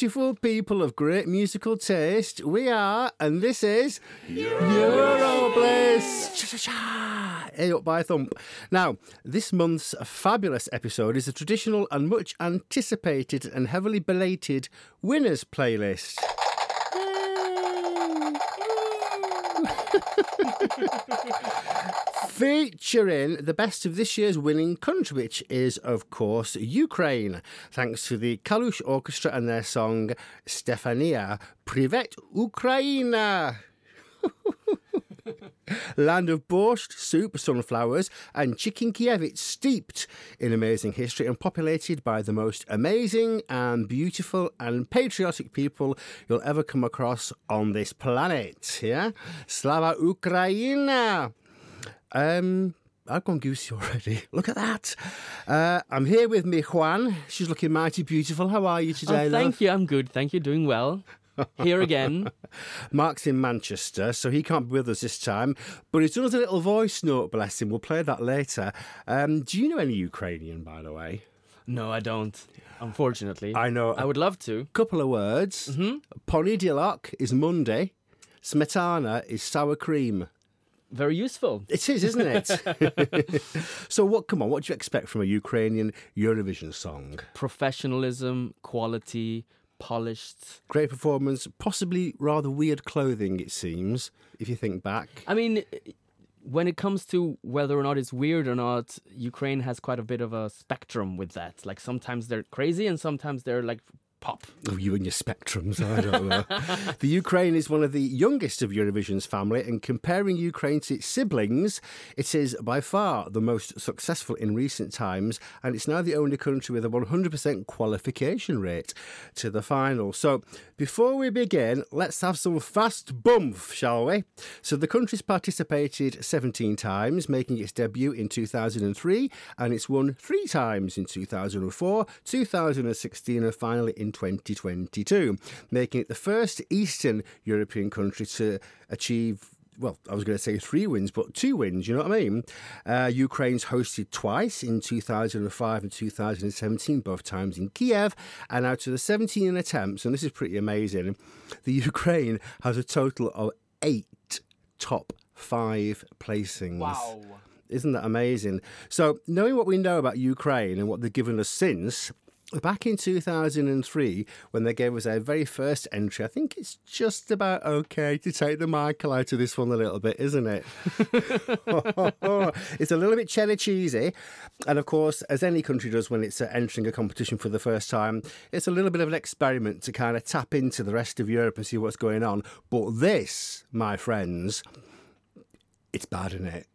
beautiful people of great musical taste. We are, and this is Eurobliss. Cha-cha-cha. Up by a thump. Now, this month's fabulous episode is a traditional and much anticipated and heavily belated winners playlist. Featuring the best of this year's winning country, which is, of course, Ukraine, thanks to the Kalush Orchestra and their song Stefania Privet Ukraina. Land of borscht, soup, sunflowers, and chicken Kiev. steeped in amazing history and populated by the most amazing and beautiful and patriotic people you'll ever come across on this planet. Yeah? Slava Ukraina! Um, I've gone goosey already. Look at that. Uh, I'm here with me, Juan. She's looking mighty beautiful. How are you today, oh, Thank love? you. I'm good. Thank you. Doing well. Here again. Mark's in Manchester, so he can't be with us this time. But he's done us a little voice note, bless him. We'll play that later. Um, do you know any Ukrainian, by the way? No, I don't. Unfortunately. I know. I would love to. Couple of words. Mm-hmm. Is Monday. Smetana is sour cream very useful. It is, isn't it? so, what? Come on, what do you expect from a Ukrainian Eurovision song? Professionalism, quality, polished. Great performance, possibly rather weird clothing, it seems, if you think back. I mean, when it comes to whether or not it's weird or not, Ukraine has quite a bit of a spectrum with that. Like sometimes they're crazy and sometimes they're like pop. Oh, you and your spectrums, I don't know. the Ukraine is one of the youngest of Eurovision's family, and comparing Ukraine to its siblings, it is by far the most successful in recent times, and it's now the only country with a 100% qualification rate to the final. So, before we begin, let's have some fast bump, shall we? So, the country's participated 17 times, making its debut in 2003, and it's won three times in 2004, 2016, and finally in 2022, making it the first Eastern European country to achieve well, I was going to say three wins, but two wins, you know what I mean? Uh, Ukraine's hosted twice in 2005 and 2017, both times in Kiev. And out of the 17 attempts, and this is pretty amazing, the Ukraine has a total of eight top five placings. Wow. Isn't that amazing? So, knowing what we know about Ukraine and what they've given us since, Back in 2003, when they gave us our very first entry, I think it's just about okay to take the Michael out of this one a little bit, isn't it? it's a little bit cheddar cheesy. And of course, as any country does when it's entering a competition for the first time, it's a little bit of an experiment to kind of tap into the rest of Europe and see what's going on. But this, my friends, it's bad, isn't it?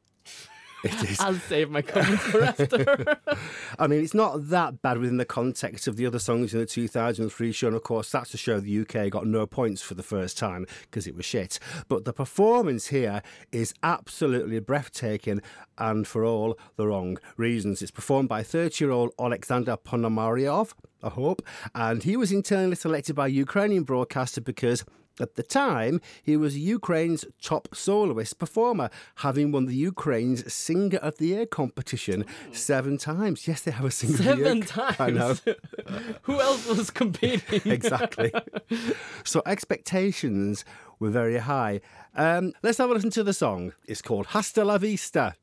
It is. I'll save my comments for after. I mean, it's not that bad within the context of the other songs in the 2003 show. And of course, that's to show the UK got no points for the first time because it was shit. But the performance here is absolutely breathtaking and for all the wrong reasons. It's performed by 30 year old Alexander Ponomaryov, I hope, and he was internally selected by Ukrainian broadcaster because at the time, he was Ukraine's top soloist performer, having won the Ukraine's Singer of the Year competition seven times. Yes, they have a Singer seven of the Year. times. I know. Who else was competing? exactly. So expectations were very high. Um, let's have a listen to the song. It's called Hasta la Vista.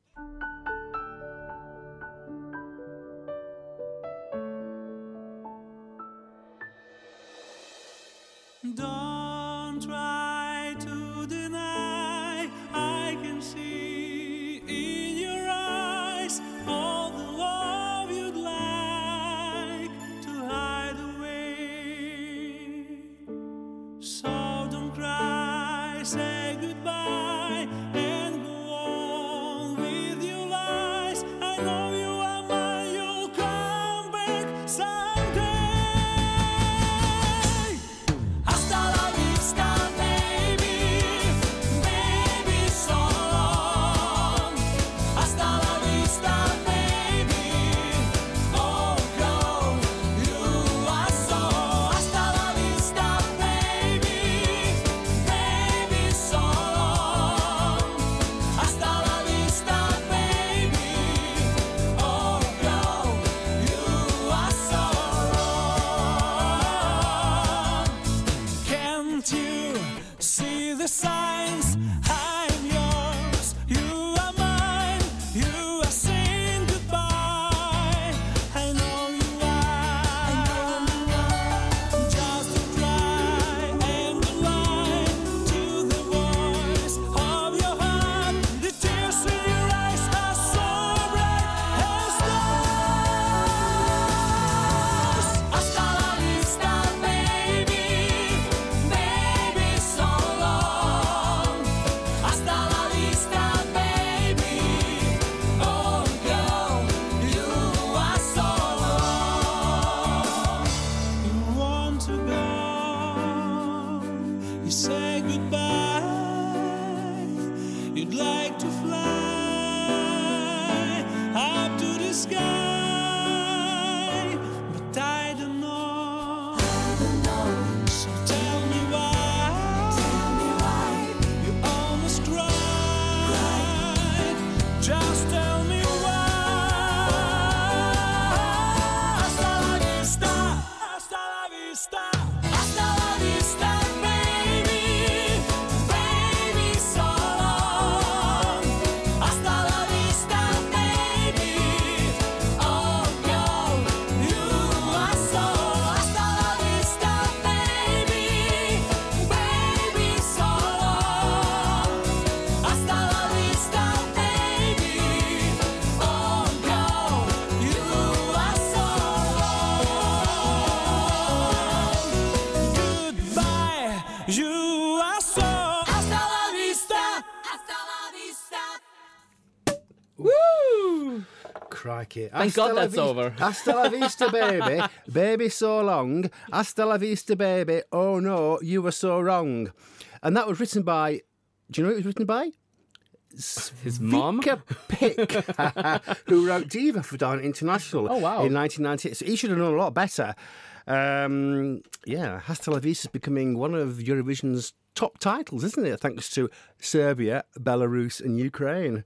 Crikey. Thank God Hasta la that's over. Hasta la vista, baby. baby, so long. Hasta la vista, baby. Oh no, you were so wrong. And that was written by. Do you know who it was written by? His mom. Pick, who wrote Diva for Dana International Oh, wow. in 1998. So he should have known a lot better. Um, yeah, Hasta la Vista is becoming one of Eurovision's top titles, isn't it? Thanks to Serbia, Belarus, and Ukraine.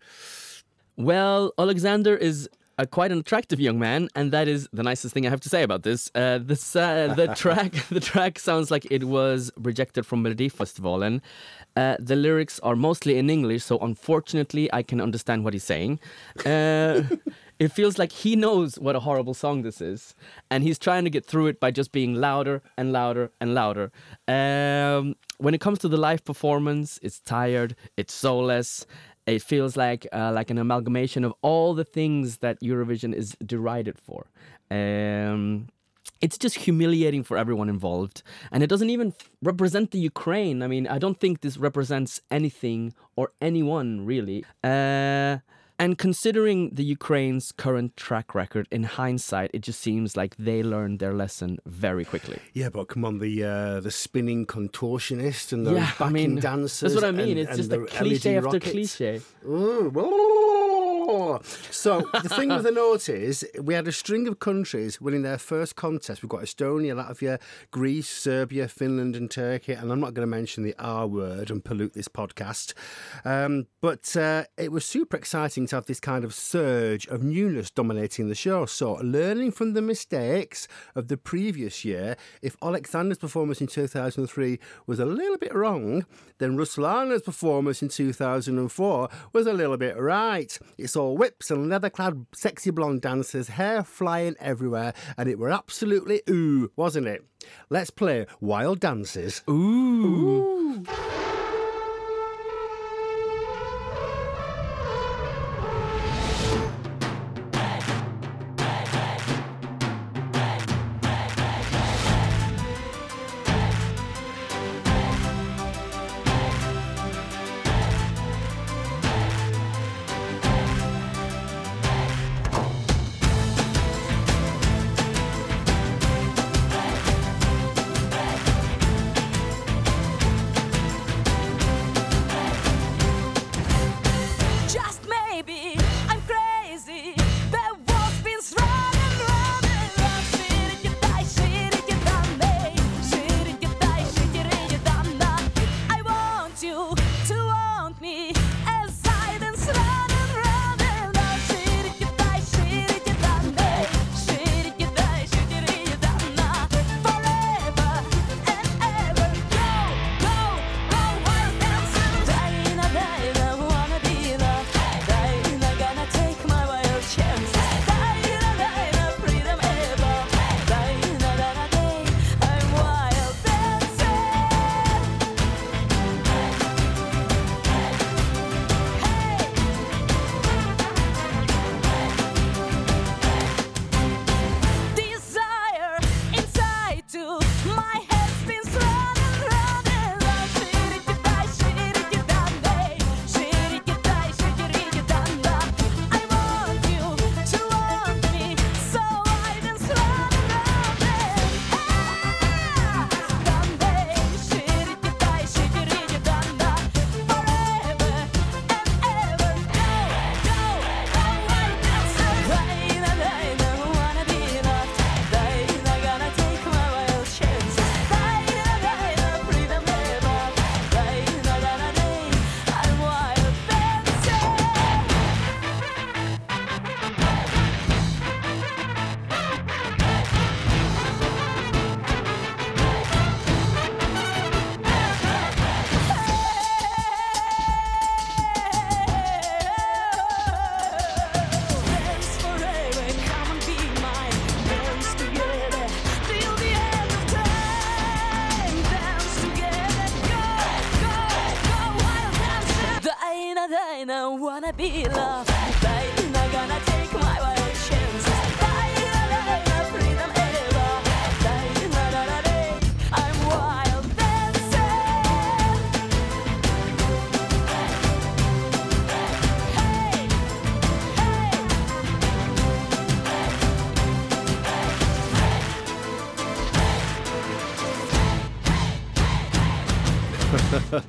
Well, Alexander is a quite an attractive young man, and that is the nicest thing I have to say about this. Uh, this uh, the track the track sounds like it was rejected from Melodifestivalen. Uh, the lyrics are mostly in English, so unfortunately, I can understand what he's saying. Uh, it feels like he knows what a horrible song this is, and he's trying to get through it by just being louder and louder and louder. Um, when it comes to the live performance, it's tired, it's soulless. It feels like uh, like an amalgamation of all the things that Eurovision is derided for. Um, it's just humiliating for everyone involved, and it doesn't even represent the Ukraine. I mean, I don't think this represents anything or anyone really. Uh, and considering the Ukraine's current track record, in hindsight, it just seems like they learned their lesson very quickly. Yeah, but come on, the uh, the spinning contortionist and the yeah, I backing mean, dancers. that's what I mean. and- it's and just the a cliche LED after rockets. cliche. Ooh. So the thing with the note is, we had a string of countries winning their first contest. We've got Estonia, Latvia, Greece, Serbia, Finland, and Turkey. And I'm not going to mention the R word and pollute this podcast. Um, but uh, it was super exciting to have this kind of surge of newness dominating the show. So learning from the mistakes of the previous year, if Alexander's performance in 2003 was a little bit wrong, then Ruslana's performance in 2004 was a little bit right. It's all whips and leather clad sexy blonde dancers, hair flying everywhere, and it were absolutely ooh, wasn't it? Let's play Wild Dances. Ooh. be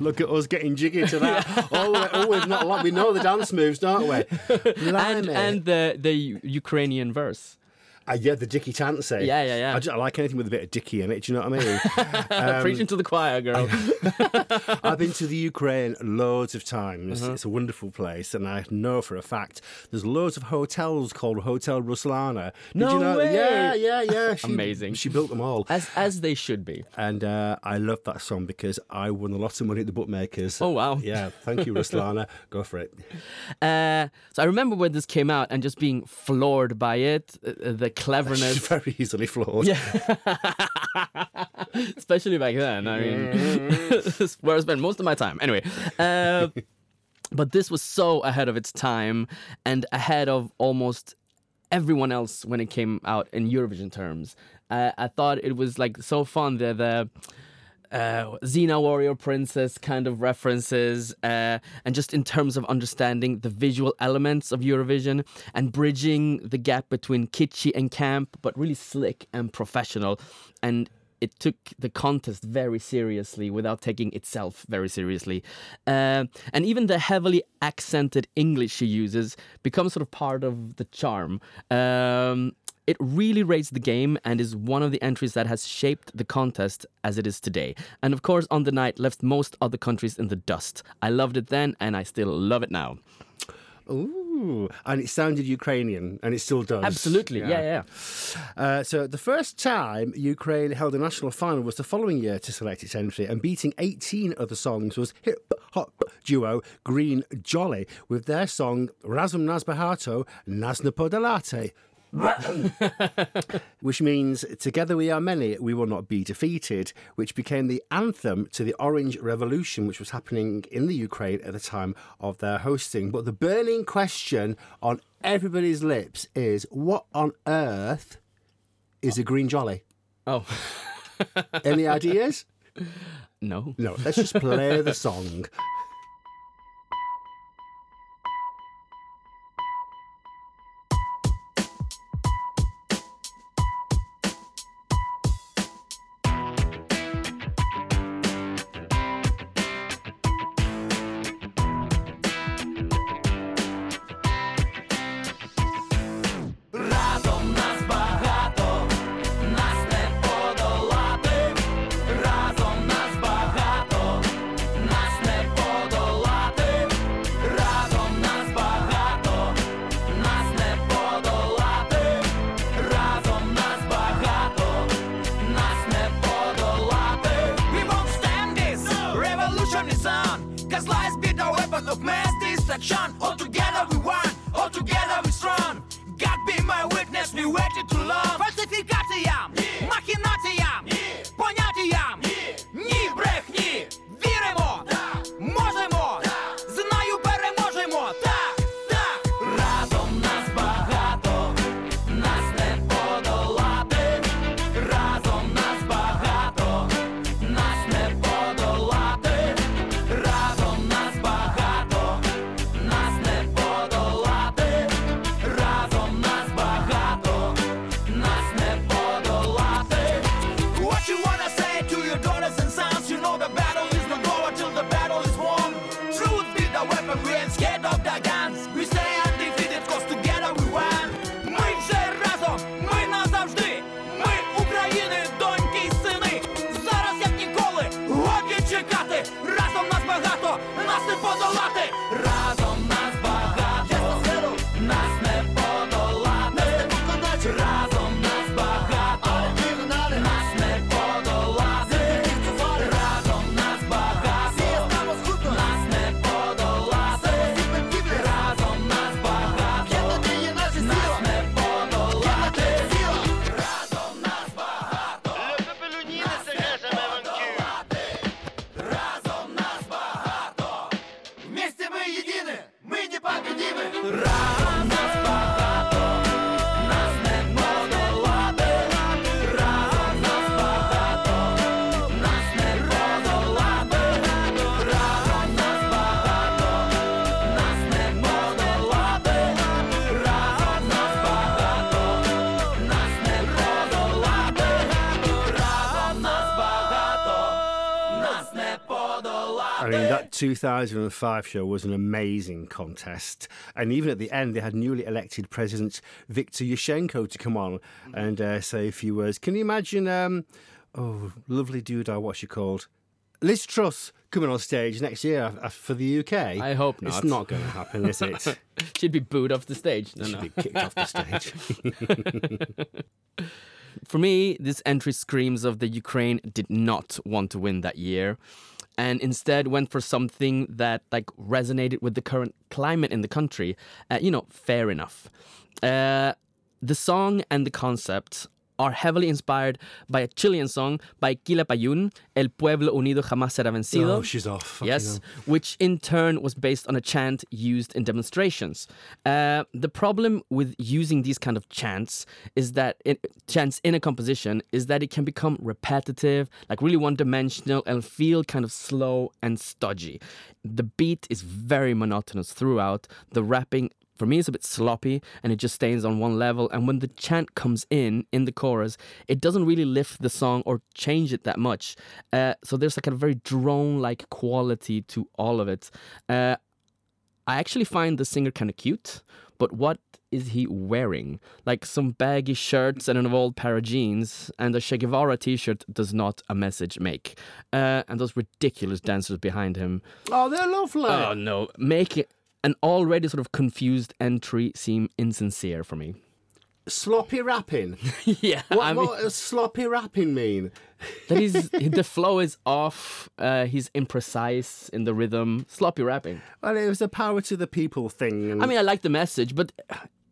Look at us getting jiggy to that. oh, we- oh, we've not. We know the dance moves, don't we? and and the the Ukrainian verse. Uh, yeah, the Dyki Tantsi. Yeah, yeah, yeah. I, just, I like anything with a bit of Dicky in it. Do you know what I mean? Um, Preaching to the choir, girl. I've been to the Ukraine loads of times. Uh-huh. It's a wonderful place, and I know for a fact there's loads of hotels called Hotel Ruslana. Did No you know? way! Yeah, yeah, yeah. She, Amazing. She built them all. as as they should be. And uh, I love that song because I won a lot of money at the bookmakers. Oh, wow. Yeah, thank you, Ruslana. Go for it. Uh, so I remember when this came out and just being floored by it, uh, the She's cleverness, very easily flawed. Yeah. especially back then. I mean, this where I spent most of my time. Anyway, uh, but this was so ahead of its time and ahead of almost everyone else when it came out in Eurovision terms. Uh, I thought it was like so fun. The the uh, Xena Warrior Princess kind of references, uh, and just in terms of understanding the visual elements of Eurovision and bridging the gap between kitschy and camp, but really slick and professional. And it took the contest very seriously without taking itself very seriously. Uh, and even the heavily accented English she uses becomes sort of part of the charm. Um, it really raised the game and is one of the entries that has shaped the contest as it is today. And of course, on the night, left most other countries in the dust. I loved it then, and I still love it now. Ooh, and it sounded Ukrainian, and it still does. Absolutely, yeah, yeah. Uh, so the first time Ukraine held a national final was the following year to select its entry, and beating 18 other songs was hip hop duo Green Jolly with their song Razom Nas Bahato Nasna Podolaty. which means together we are many, we will not be defeated, which became the anthem to the Orange Revolution, which was happening in the Ukraine at the time of their hosting. But the burning question on everybody's lips is what on earth is a green jolly? Oh, Any ideas? no. No, let's just play the song. 2005 show was an amazing contest. And even at the end, they had newly elected President Viktor Yushchenko to come on and uh, say a few words. Can you imagine, um, oh, lovely dude, I what's she called? Liz Truss coming on stage next year uh, for the UK? I hope not. It's not. going to happen, is it? She'd be booed off the stage. No, Should no. be kicked off the stage. For me, this entry screams of the Ukraine did not want to win that year and instead went for something that like resonated with the current climate in the country. Uh, you know, fair enough. Uh, the song and the concept are heavily inspired by a Chilean song by Quilapayún, El Pueblo Unido Jamás Será Vencido. oh, she's off. Yes, which in turn was based on a chant used in demonstrations. Uh, the problem with using these kind of chants is that it, chants in a composition is that it can become repetitive, like really one-dimensional, and feel kind of slow and stodgy. The beat is very monotonous throughout. The rapping for me it's a bit sloppy and it just stays on one level. And when the chant comes in in the chorus it doesn't really lift the song or change it that much. Uh, so there's like a very drone like quality to all of it. Uh, i actually find the singer kind of cute but what is he wearing? Like some baggy shirts and an old pair of jeans and a che guevara t-shirt does not a message make. Uh, and those ridiculous dancers behind him. Oh, they're lovely. Oh no, make it an already sort of confused entry seem insincere for me. sloppy rapping. yeah, What, I mean what does sloppy rapping mean? that is the flow is off. Uh, he's imprecise in the rhythm. Sloppy rapping. Well, it was a power to the people thing. And I mean, I like the message, but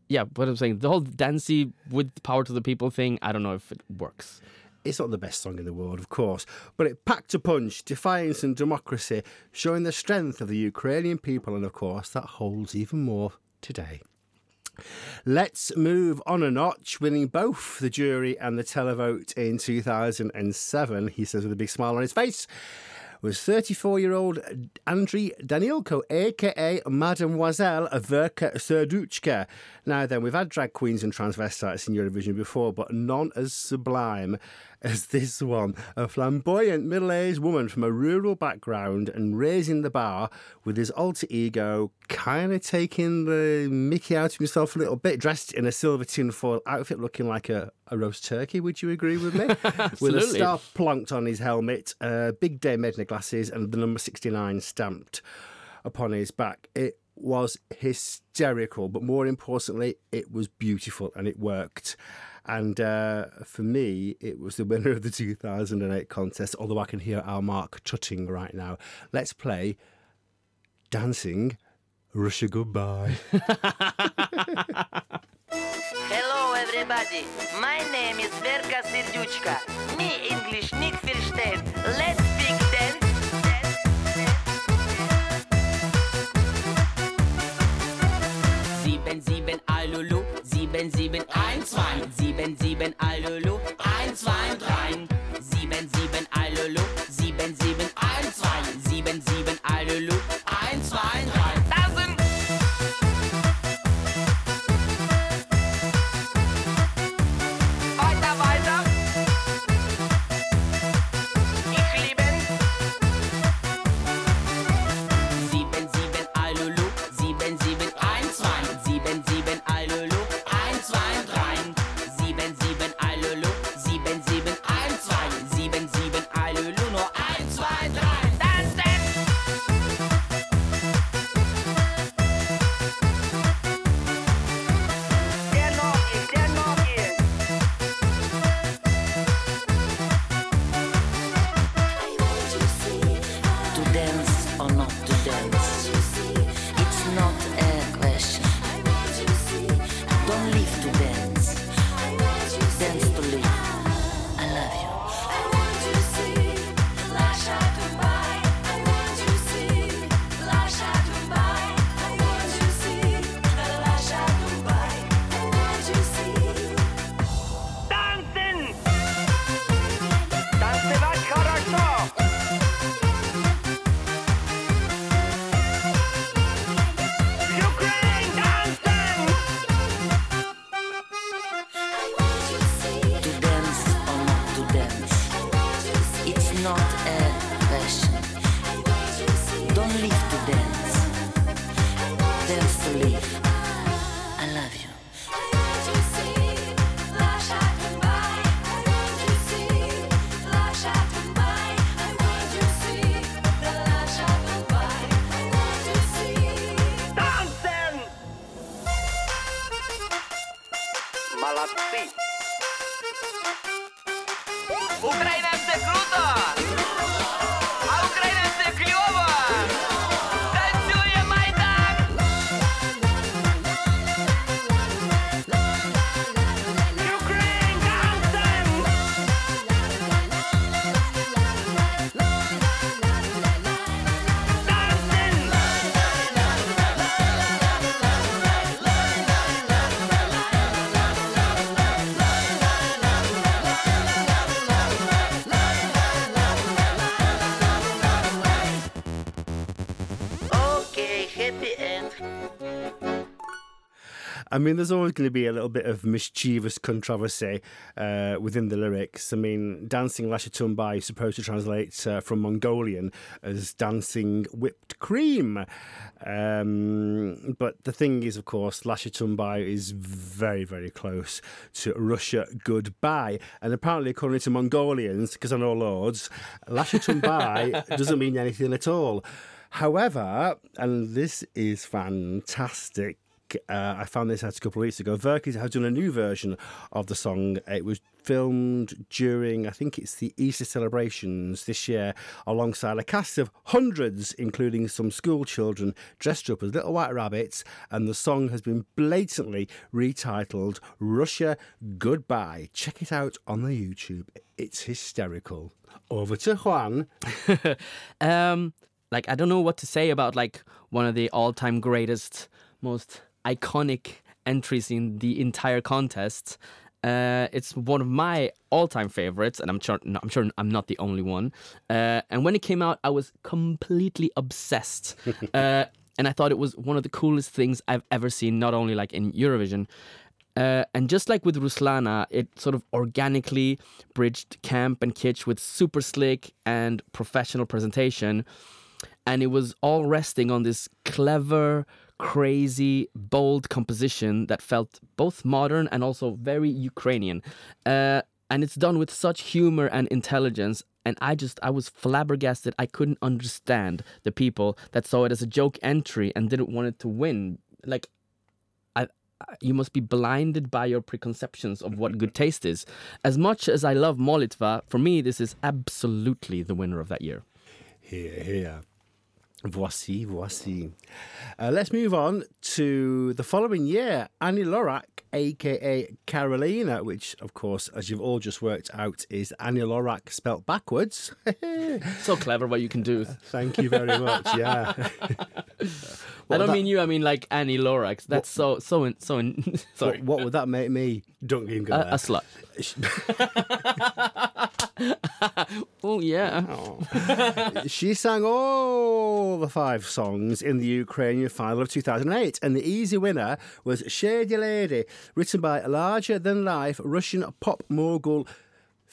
yeah, what I'm saying, the whole dancey with power to the people thing, I don't know if it works. It's not the best song in the world, of course, but it packed a punch, defiance and democracy, showing the strength of the Ukrainian people, and of course, that holds even more today. Let's move on a notch, winning both the jury and the televote in 2007, he says with a big smile on his face. Was 34 year old Andriy Danilko, aka Mademoiselle Verka Serduchka. Now, then, we've had drag queens and transvestites in Eurovision before, but none as sublime as this one. A flamboyant middle aged woman from a rural background and raising the bar with his alter ego, kind of taking the mickey out of himself a little bit, dressed in a silver tinfoil outfit looking like a, a roast turkey. Would you agree with me? with a star plonked on his helmet, uh, big Dame Edna glasses, and the number 69 stamped upon his back. It was hysterical, but more importantly, it was beautiful and it worked. And uh, for me, it was the winner of the 2008 contest, although I can hear our Mark tutting right now. Let's play Dancing Russia Goodbye. Hello, everybody. My name is Verka Serduchka. Me English Nick Firstein. Let's speak dance. Sieben, sieben, Alulu, sieben, sieben, ein, zwei, sieben, sieben, Alulu, ein, zwei, drei, I mean, there's always going to be a little bit of mischievous controversy uh, within the lyrics. I mean, dancing Lasha Tumbai is supposed to translate uh, from Mongolian as dancing whipped cream. Um, but the thing is, of course, Lasha Tumbai is very, very close to Russia goodbye. And apparently, according to Mongolians, because I know lords, Lasha Tumbai doesn't mean anything at all. However, and this is fantastic. Uh, I found this out a couple of weeks ago. Verkis has done a new version of the song. It was filmed during, I think it's the Easter celebrations this year, alongside a cast of hundreds, including some school children dressed up as little white rabbits. And the song has been blatantly retitled Russia Goodbye. Check it out on the YouTube. It's hysterical. Over to Juan. um, like I don't know what to say about like one of the all-time greatest, most iconic entries in the entire contest. Uh, it's one of my all-time favorites, and I'm sure I'm sure I'm not the only one. Uh, and when it came out, I was completely obsessed, uh, and I thought it was one of the coolest things I've ever seen. Not only like in Eurovision, uh, and just like with Ruslana, it sort of organically bridged camp and kitsch with super slick and professional presentation. And it was all resting on this clever, crazy, bold composition that felt both modern and also very Ukrainian. Uh, and it's done with such humor and intelligence. And I just, I was flabbergasted. I couldn't understand the people that saw it as a joke entry and didn't want it to win. Like, you must be blinded by your preconceptions of what good taste is. As much as I love Molitva, for me, this is absolutely the winner of that year. Here, here. Voici, voici. Uh, let's move on to the following year. Ani Lorak, aka Carolina, which, of course, as you've all just worked out, is Ani Lorak spelt backwards. So clever what you can do. Thank you very much. Yeah. I don't that- mean you. I mean like Annie Lorax. That's so so in, so in, sorry. What, what would that make me? Don't even go there. a slut. oh yeah. She sang all the five songs in the Ukrainian final of 2008, and the easy winner was Shady Lady, written by larger than life Russian pop mogul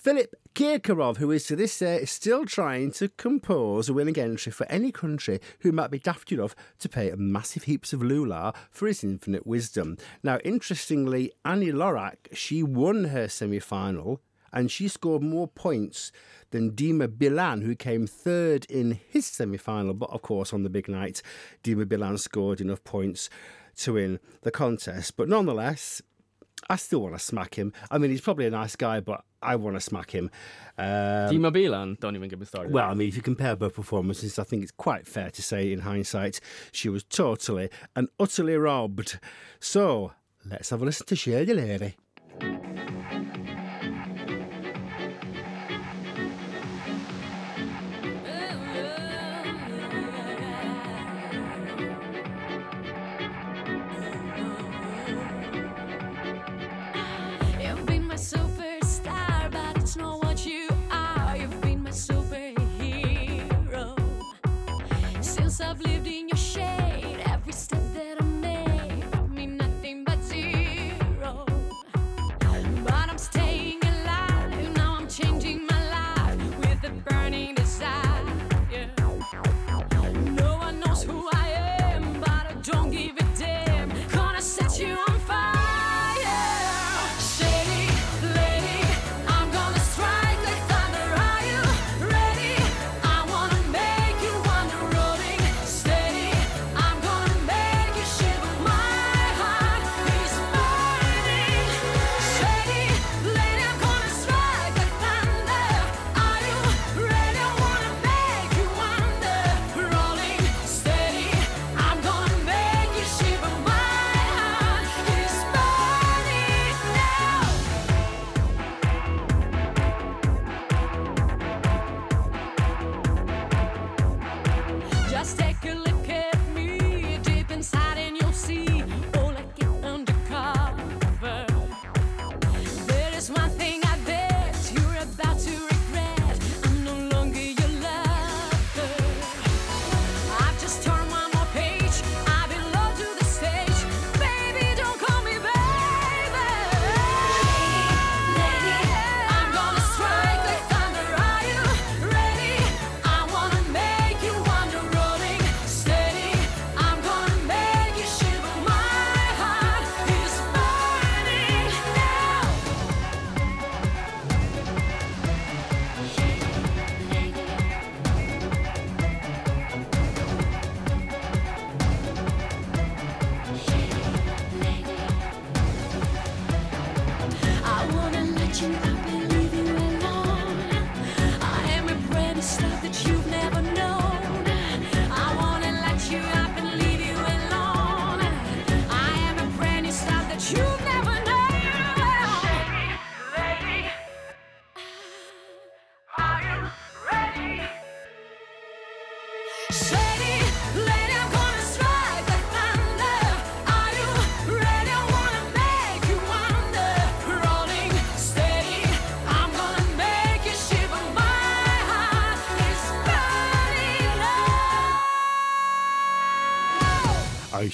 Philip Kirkorov, who is to this day still trying to compose a winning entry for any country who might be daft enough to pay massive heaps of lula for his infinite wisdom. Now, interestingly, Ani Lorak, she won her semi final and she scored more points than Dima Bilan, who came third in his semi final. But of course, on the big night, Dima Bilan scored enough points to win the contest. But nonetheless, I still want to smack him. I mean, he's probably a nice guy, but I want to smack him. Um, Dima Bilan. Don't even get me started. well, I mean, if you compare both performances, I think it's quite fair to say, in hindsight, she was totally and utterly robbed. So, let's have a listen to Shady Lady.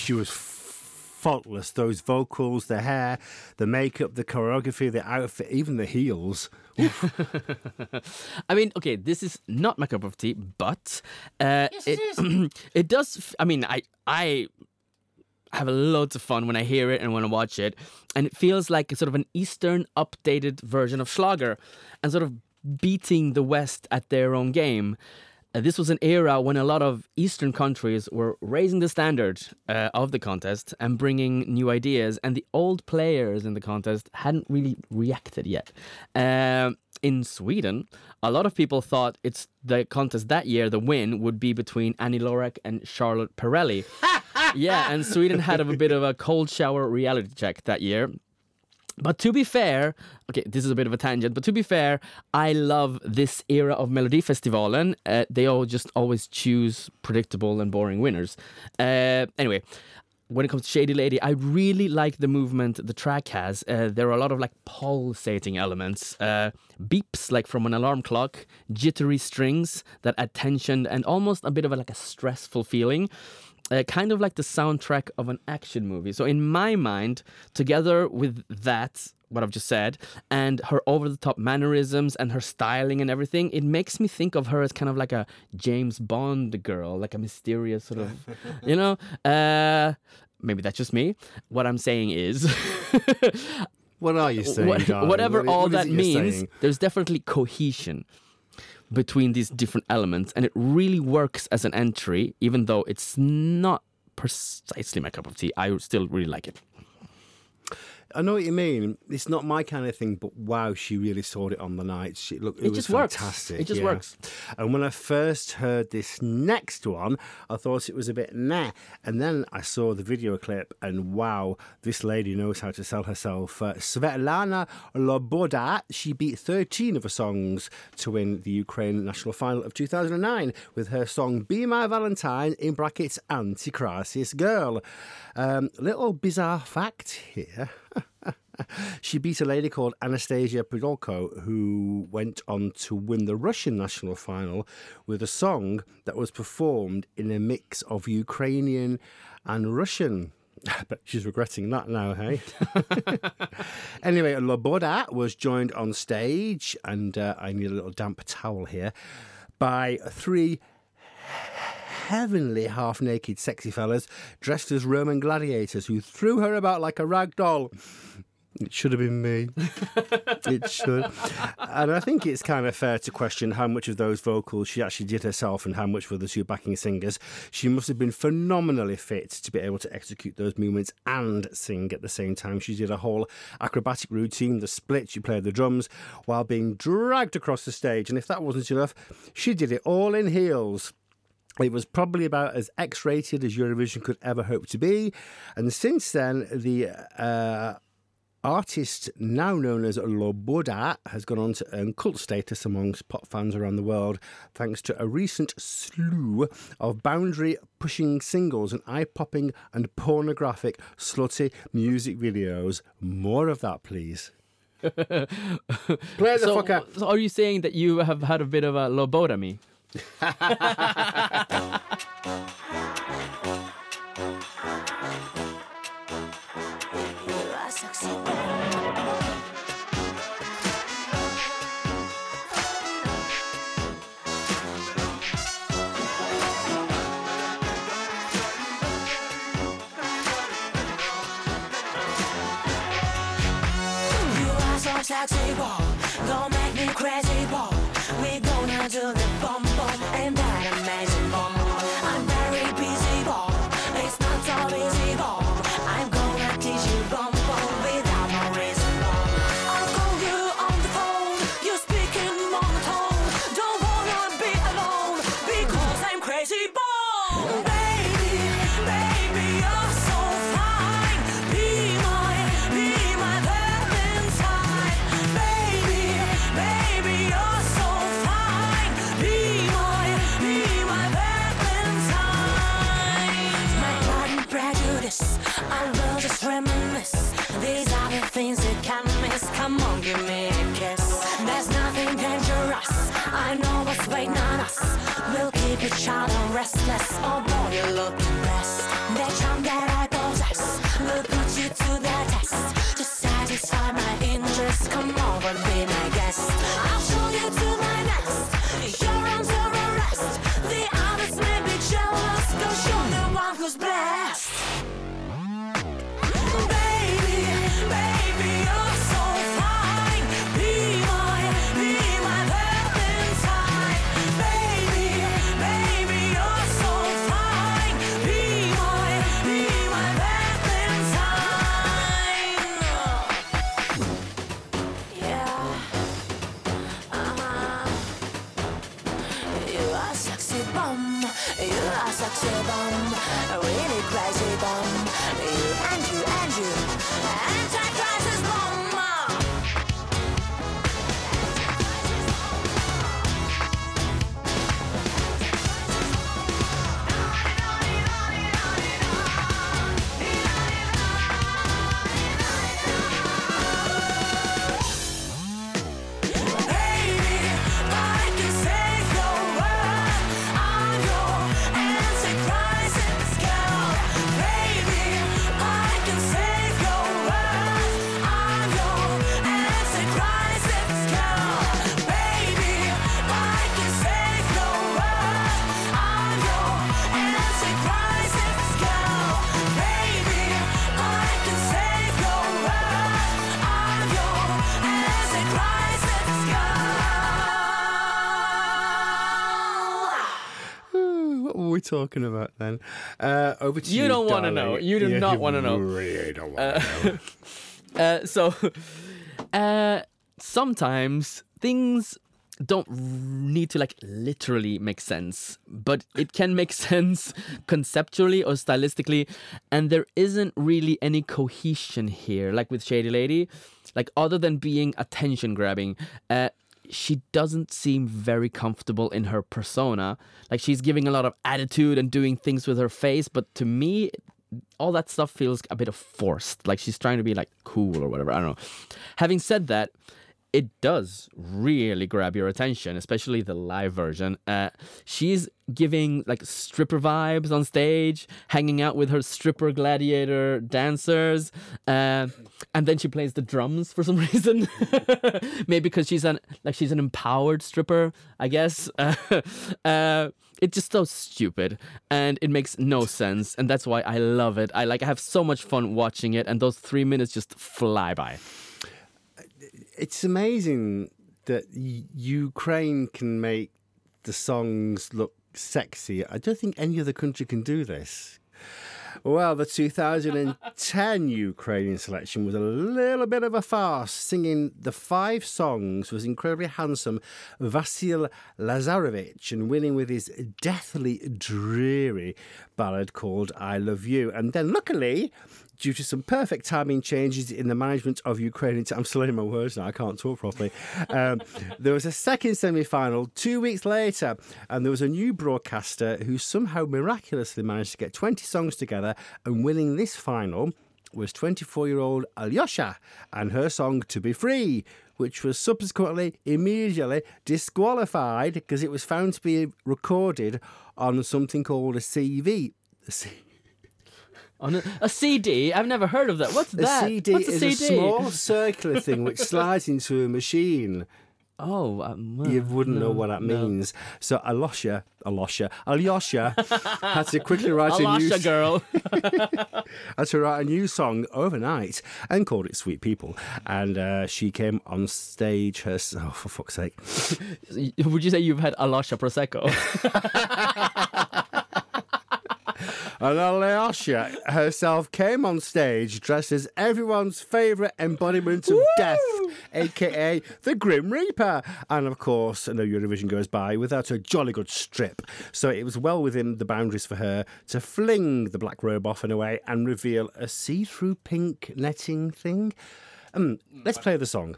She was faultless. Those vocals, the hair, the makeup, the choreography, the outfit, even the heels. I mean, okay, this is not my cup of tea, but uh, it it does. f- I mean, I I have a loads of fun when I hear it and when I watch it, and it feels like a sort of an Eastern updated version of Schlager, and sort of beating the West at their own game. Uh, this was an era when a lot of Eastern countries were raising the standard uh, of the contest and bringing new ideas, and the old players in the contest hadn't really reacted yet. Um, in Sweden, a lot of people thought it's the contest that year. The win would be between Ani Lorak and Charlotte Perrelli. yeah, and Sweden had a bit of a cold shower reality check that year. But to be fair, okay, this is a bit of a tangent, but to be fair, I love this era of Melody Melodifestivalen. Uh, they all just always choose predictable and boring winners. Uh, anyway, when it comes to Shady Lady, I really like the movement the track has. Uh, there are a lot of like pulsating elements, uh, beeps like from an alarm clock, jittery strings that add tension, and almost a bit of a, like a stressful feeling uh, kind of like the soundtrack of an action movie. So in my mind, together with that, what I've just said, and her over-the-top mannerisms and her styling and everything, it makes me think of her as kind of like a James Bond girl, like a mysterious sort of, you know. Uh, maybe that's just me. What I'm saying is. What are you saying, What- whatever What- all what that means, saying? there's definitely cohesion between these different elements, and it really works as an entry, even though it's not precisely my cup of tea. I still really like it. I know what you mean. It's not my kind of thing, but wow, she really sold it on the night. She look, it, It was just works. fantastic. It just yeah. works. And when I first heard this next one, I thought it was a bit nah. And then I saw the video clip, and wow, this lady knows how to sell herself. Uh, Svetlana Loboda, she beat 13 of her songs to win the Ukraine national final of 2009 with her song "Be My Valentine" in brackets "Anti-Crisis Girl." Um, little bizarre fact here. She beat a lady called Anastasia Prikhodko, who went on to win the Russian national final with a song that was performed in a mix of Ukrainian and Russian. But she's regretting that now, hey? anyway, Loboda was joined on stage, and uh, I need a little damp towel here, by three heavenly half naked sexy fellas dressed as Roman gladiators who threw her about like a rag doll. It should have been me. it should. And I think it's kind of fair to question how much of those vocals she actually did herself and how much were the two backing singers. She must have been phenomenally fit to be able to execute those movements and sing at the same time. She did a whole acrobatic routine, the split, she played the drums while being dragged across the stage. And if that wasn't enough, she did it all in heels. It was probably about as X rated as Eurovision could ever hope to be. And since then, the uh, artist now known as Loboda has gone on to earn cult status amongst pop fans around the world thanks to a recent slew of boundary pushing singles and eye popping and pornographic slutty music videos. More of that, please. Play the So, fucker. so are you saying that you have had a bit of a lobotomy? Sexy, boy. Don't make me crazy, boy. Do the bum bum and that amazing bum. Restless. Oh boy, you look impressed. The charm that I possess will put you to the test. To satisfy my talking about then? Uh, over to you. You don't wanna know. You do not wanna know. Really don't want to know. Uh, so, uh, sometimes things don't need to like literally make sense, but it can make sense conceptually or stylistically, and there isn't really any cohesion here, like with Shady Lady, like other than being attention grabbing. Uh, she doesn't seem very comfortable in her persona. Like she's giving a lot of attitude and doing things with her face, but to me, all that stuff feels a bit of forced. Like she's trying to be like cool or whatever. I don't know. Having said that, it does really grab your attention, especially the live version. Uh, she's giving like stripper vibes on stage, hanging out with her stripper gladiator dancers, uh, and then she plays the drums for some reason. Maybe because she's an like she's an empowered stripper, I guess. Uh, uh, it's just so stupid and it makes no sense, and that's why I love it. I like I have so much fun watching it, and those three minutes just fly by. It's amazing that Ukraine can make the songs look sexy. I don't think any other country can do this. Well, the 2010 Ukrainian selection was a little bit of a farce. Singing the five songs was incredibly handsome Vasyl Lazarovych and winning with his deathly dreary ballad called I Love You. And then, luckily, due to some perfect timing changes in the management of Ukrainian. I'm slurring my words now, I can't talk properly. Um, there was a second semi final two weeks later, and there was a new broadcaster who somehow miraculously managed to get 20 songs together, and winning this final was 24 year old Alyosha and her song To Be Free. Which was subsequently immediately disqualified because it was found to be recorded on something called a CV. A On a, a CD? I've never heard of that. What's A that? CD What's a is CD? a small circular thing which slides into a machine. Oh, um, well, You wouldn't know what that no. means. So Alosha, Alosha, Alyosha had to quickly write a new girl. had to write a new song overnight and called it "Sweet People." And uh, she came on stage. Her oh, for fuck's sake! Would you say you've had Alasha Prosecco? And Alyosha herself came on stage dressed as everyone's favourite embodiment of death, aka the Grim Reaper. And of course, no Eurovision goes by without a jolly good strip. So it was well within the boundaries for her to fling the black robe off and away and reveal a see through pink netting thing. Um, let's play the song.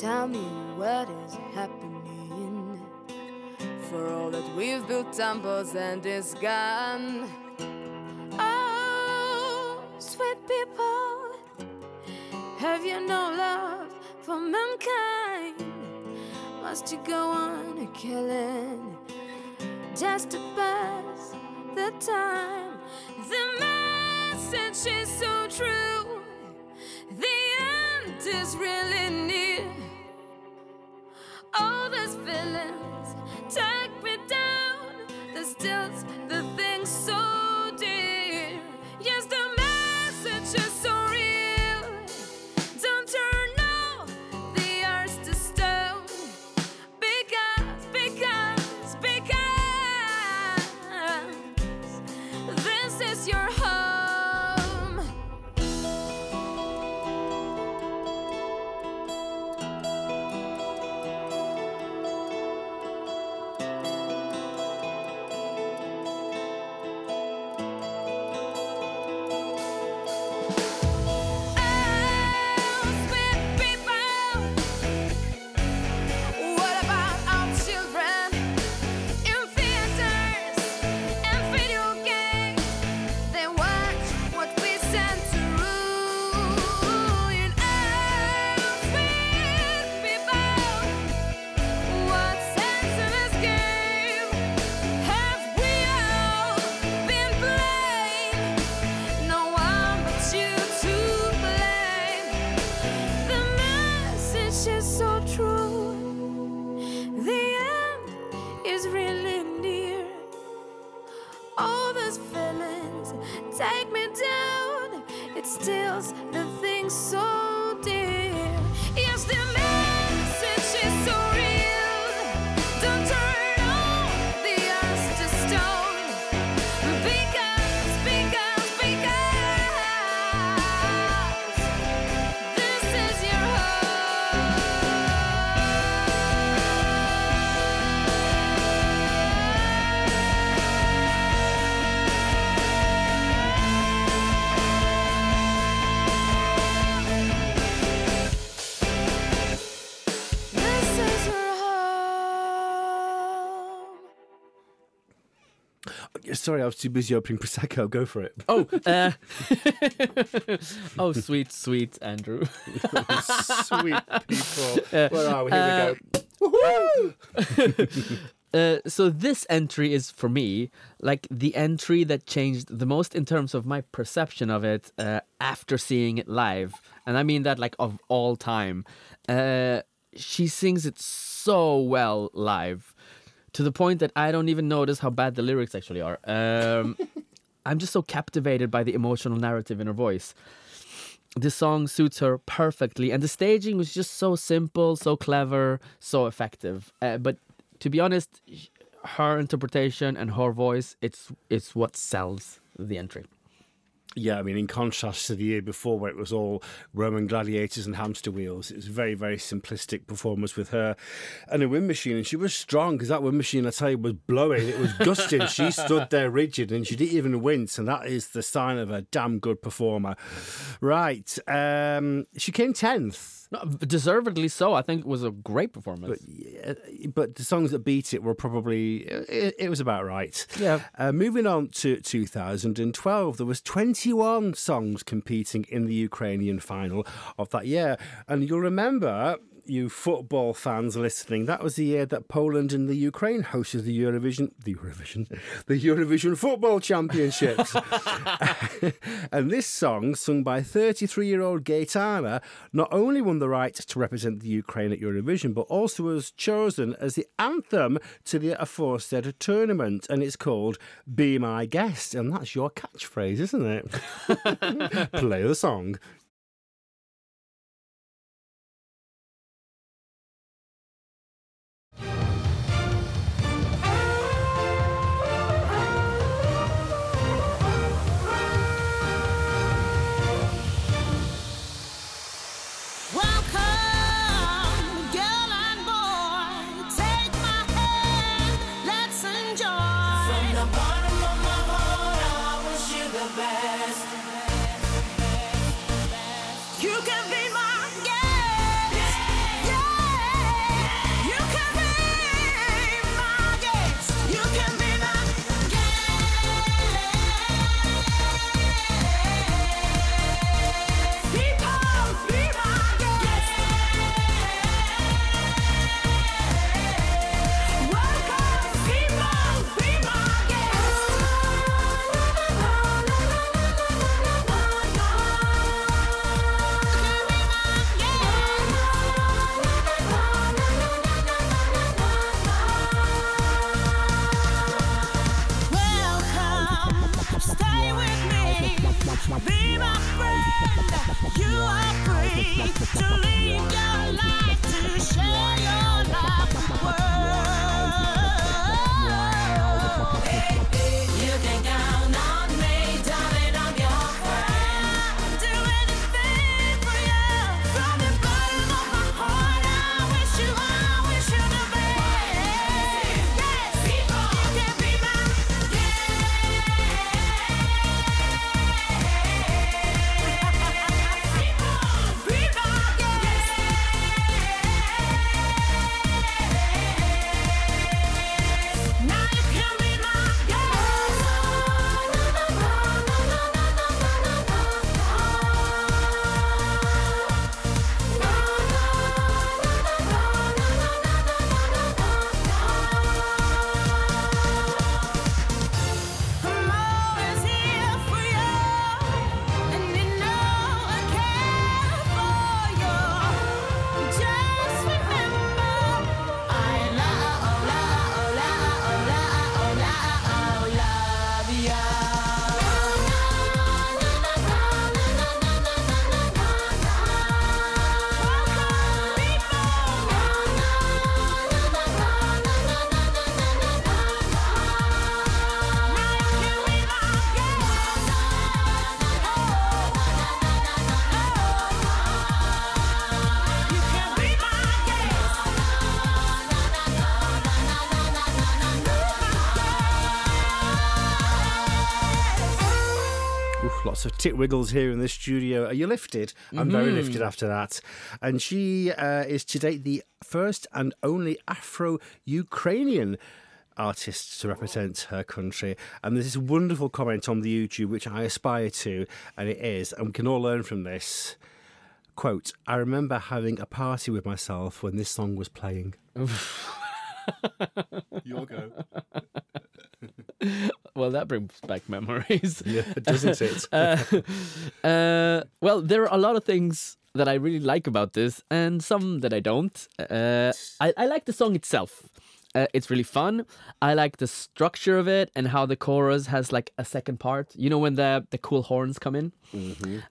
Tell me what is happening. For all that we've built temples and is gone. Oh, sweet people, have you no love for mankind? Must you go on killing just to pass the time? The message is so true. The end is really near. All these feelings take me down. The stills, Sorry, I was too busy opening prosecco. Go for it. Oh, uh, oh, sweet, sweet Andrew. Sweet people. Where are we? Here we go. Uh, so this entry is for me like the entry that changed the most in terms of my perception of it uh, after seeing it live, and I mean that like of all time. Uh, she sings it so well live, to the point that I don't even notice how bad the lyrics actually are. Um, I'm just so captivated by the emotional narrative in her voice. This song suits her perfectly, and the staging was just so simple, so clever, so effective. Uh, but to be honest, her interpretation and her voice, it's it's what sells the entry. Yeah, I mean, in contrast to the year before, where it was all Roman gladiators and hamster wheels, it was a very, very simplistic performance with her and a wind machine. And she was strong because that wind machine, I tell you, was blowing. It was gusting. she stood there rigid and she didn't even wince. And that is the sign of a damn good performer. Right. Um, she came 10th. No, deservedly so. I think it was a great performance. Yeah, but the songs that beat it were probably it, it was about right. Yeah. Uh, moving on to 2012, there was 21 songs competing in the Ukrainian final of that year, and you'll remember. You football fans listening, that was the year that Poland and the Ukraine hosted the Eurovision, the Eurovision, the Eurovision Football Championships. and this song, sung by 33 year old Gaitana, not only won the right to represent the Ukraine at Eurovision, but also was chosen as the anthem to the aforesaid tournament. And it's called Be My Guest. And that's your catchphrase, isn't it? Play the song. Of tit wiggles here in the studio. Are you lifted? I'm very lifted after that. And she uh, is to date the first and only Afro Ukrainian artist to represent her country. And there's this wonderful comment on the YouTube which I aspire to, and it is, and we can all learn from this. Quote, I remember having a party with myself when this song was playing. Your go. Well, that brings back memories. Yeah, It doesn't say it? uh, uh, well, there are a lot of things that I really like about this, and some that I don't. Uh, I, I like the song itself. Uh, it's really fun. I like the structure of it and how the chorus has like a second part. You know when the the cool horns come in.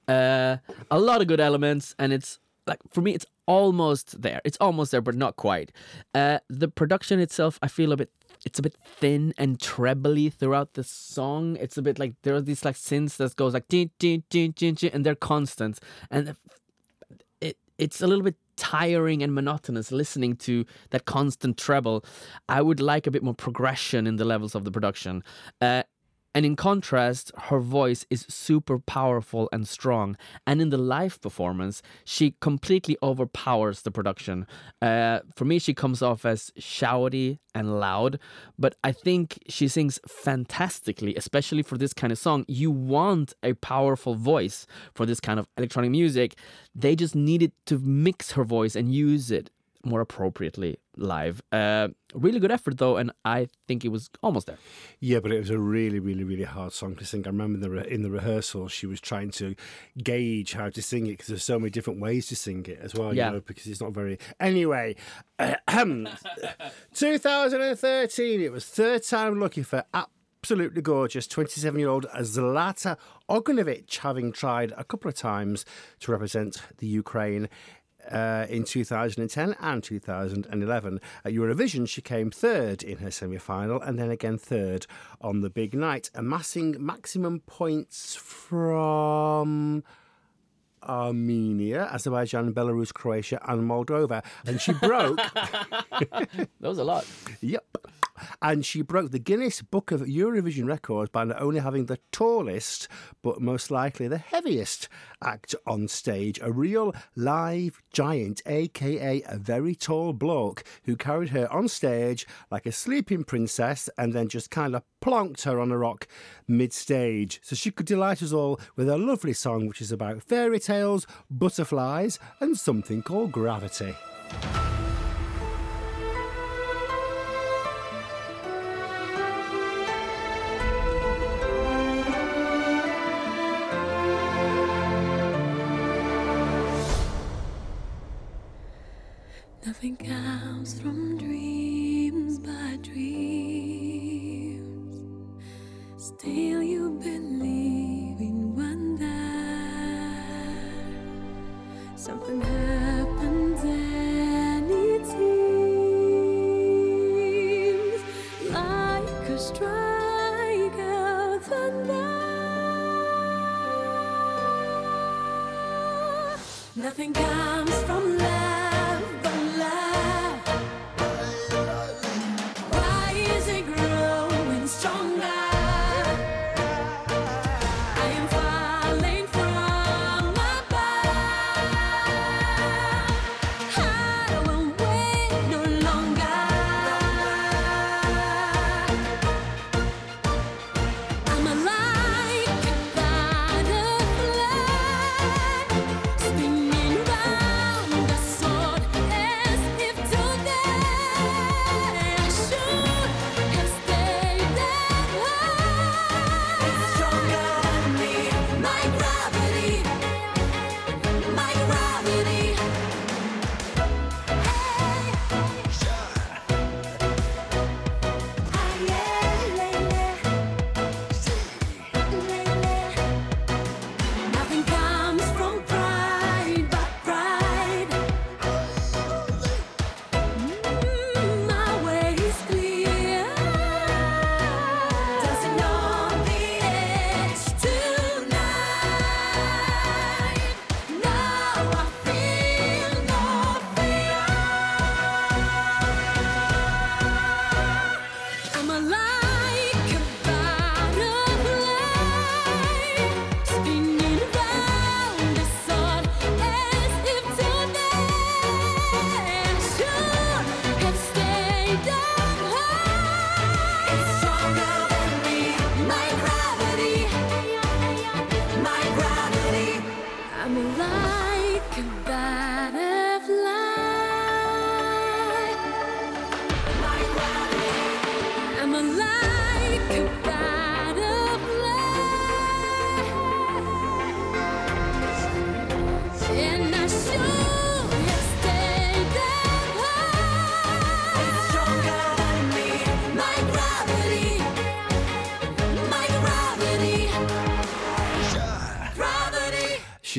Uh, a lot of good elements, and it's like for me, it's almost there. It's almost there, but not quite. Uh, the production itself, I feel a bit. It's a bit thin and trebly throughout the song. It's a bit like there are these like synths that goes like ding, ding, ding, ding, ding, and they're constant. And it it's a little bit tiring and monotonous listening to that constant treble. I would like a bit more progression in the levels of the production. Uh, and in contrast, her voice is super powerful and strong. And in the live performance, she completely overpowers the production. Uh, for me, she comes off as shouty and loud, but I think she sings fantastically, especially for this kind of song. You want a powerful voice for this kind of electronic music. They just needed to mix her voice and use it more appropriately live. Uh, really good effort though, and I think it was almost there. Yeah, but it was a really, really, really hard song to sing. I remember in the re- in the rehearsal, she was trying to gauge how to sing it because there's so many different ways to sing it as well. Yeah. You know, because it's not very. Anyway, 2013. It was third time lucky for absolutely gorgeous 27 year old Zlata Ognevich, having tried a couple of times to represent the Ukraine. Uh, in 2010 and 2011. At Eurovision, she came third in her semi final and then again third on the big night, amassing maximum points from. Armenia, Azerbaijan, Belarus, Croatia, and Moldova. And she broke That was a lot. Yep. And she broke the Guinness Book of Eurovision records by not only having the tallest, but most likely the heaviest act on stage. A real live giant, aka a very tall bloke, who carried her on stage like a sleeping princess and then just kind of plonked her on a rock mid stage. So she could delight us all with a lovely song which is about fairy tales, butterflies, and something called gravity.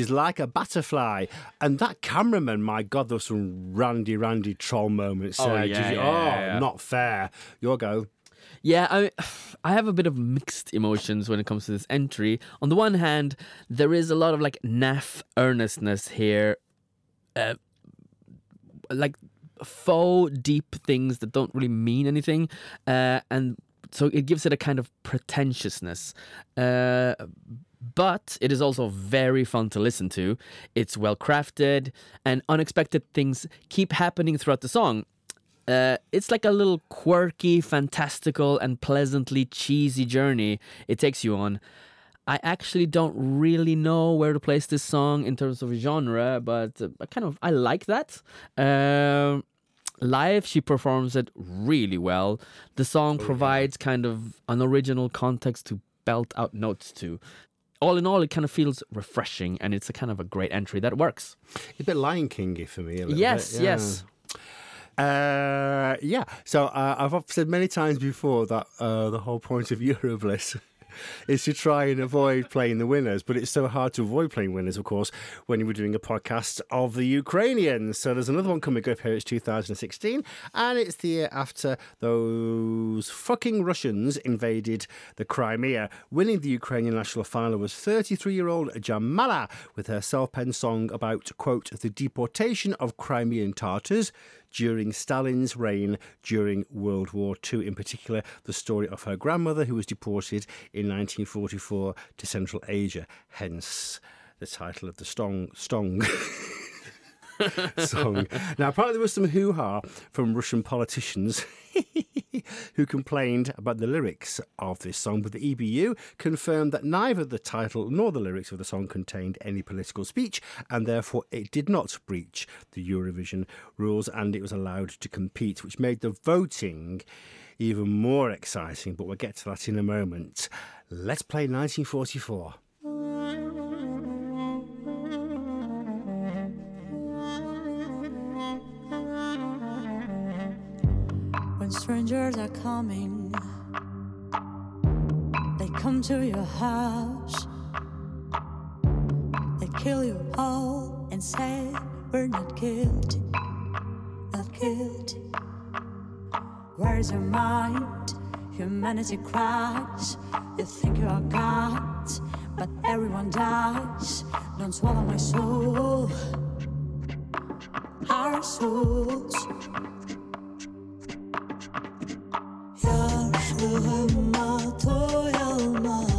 She's like a butterfly. And that cameraman, my God, there was some randy, randy troll moments. Oh, yeah, you- yeah, oh, yeah. not fair. Your go. Yeah, I I have a bit of mixed emotions when it comes to this entry. On the one hand, there is a lot of like naff earnestness here, uh, like faux deep things that don't really mean anything, uh, and so it gives it a kind of pretentiousness. Uh, but it is also very fun to listen to. It's well crafted, and unexpected things keep happening throughout the song. Uh, it's like a little quirky, fantastical, and pleasantly cheesy journey it takes you on. I actually don't really know where to place this song in terms of genre, but uh, I kind of I like that. Um, live, she performs it really well. The song provides kind of an original context to belt out notes to. All in all, it kind of feels refreshing, and it's a kind of a great entry that works. It's a bit Lion Kingy for me. A little Yes, bit, yeah. yes. Uh, yeah. So uh, I've said many times before that uh, the whole point of Eurobliss is to try and avoid playing the winners, but it's so hard to avoid playing winners, of course, when you were doing a podcast of the Ukrainians. So there's another one coming up here. It's 2016, and it's the year after those fucking Russians invaded the Crimea. Winning the Ukrainian national final was 33-year-old Jamala with her self-penned song about quote the deportation of Crimean Tartars during Stalin's reign during World War II. In particular, the story of her grandmother who was deported in 1944 to Central Asia, hence the title of the Stong. Stong. song. Now, apparently, there was some hoo ha from Russian politicians who complained about the lyrics of this song, but the EBU confirmed that neither the title nor the lyrics of the song contained any political speech, and therefore it did not breach the Eurovision rules and it was allowed to compete, which made the voting even more exciting. But we'll get to that in a moment. Let's play 1944. Strangers are coming, they come to your house, they kill you all and say, we're not guilty, not guilty. Where's your mind? Humanity cries. You think you are God, but everyone dies. Don't swallow my soul, our souls. tohumma toy alma.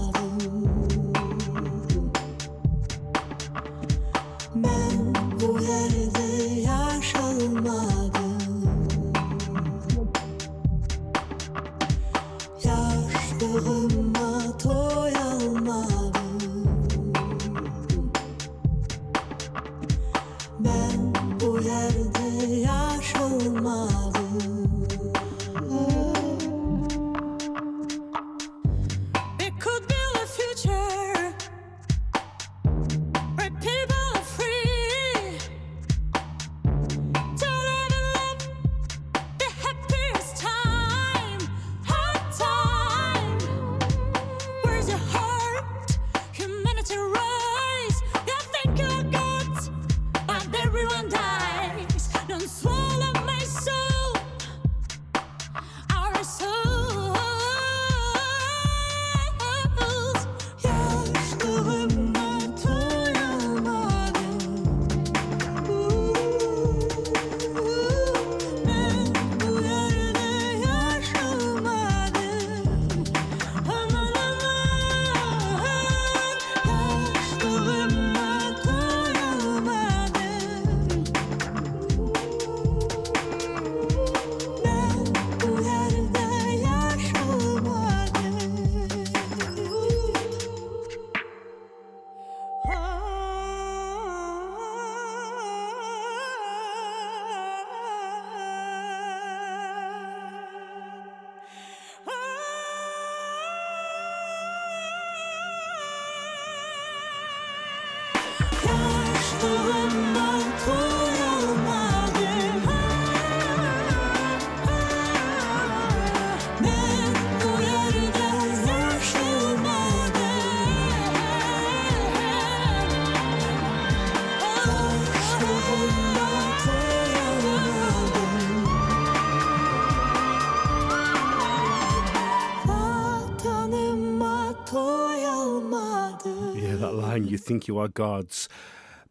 Think you are gods,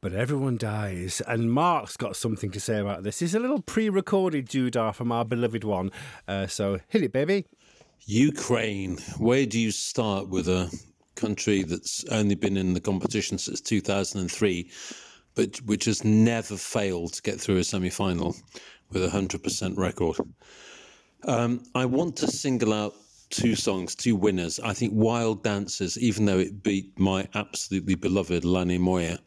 but everyone dies. And Mark's got something to say about this. It's a little pre recorded doodah from our beloved one. Uh, so hit it, baby. Ukraine. Where do you start with a country that's only been in the competition since 2003, but which has never failed to get through a semi final with a 100% record? Um, I want to single out two songs, two winners. I think Wild Dancers, even though it beat my absolutely beloved Lane Moje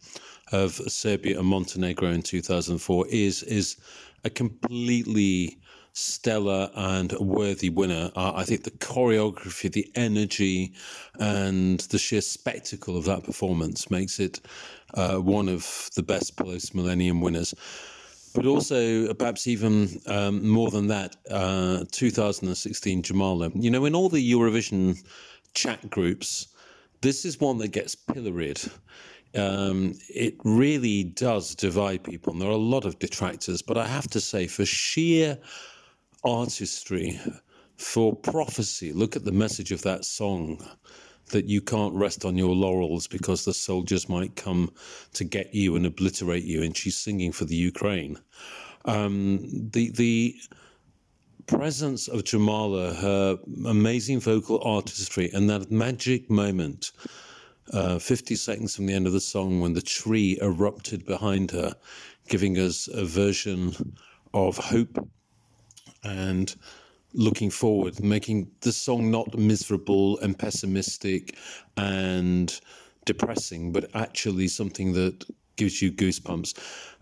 of Serbia and Montenegro in 2004, is is a completely stellar and worthy winner. Uh, I think the choreography, the energy, and the sheer spectacle of that performance makes it uh, one of the best post millennium winners. But also, perhaps even um, more than that, uh, 2016 Jamala. You know, in all the Eurovision chat groups, this is one that gets pilloried. Um, it really does divide people, and there are a lot of detractors. But I have to say, for sheer artistry, for prophecy, look at the message of that song that you can't rest on your laurels because the soldiers might come to get you and obliterate you. And she's singing for the Ukraine. Um, the the presence of Jamala, her amazing vocal artistry, and that magic moment, uh, 50 seconds from the end of the song, when the tree erupted behind her, giving us a version of hope and looking forward, making the song not miserable and pessimistic and depressing, but actually something that gives you goosebumps.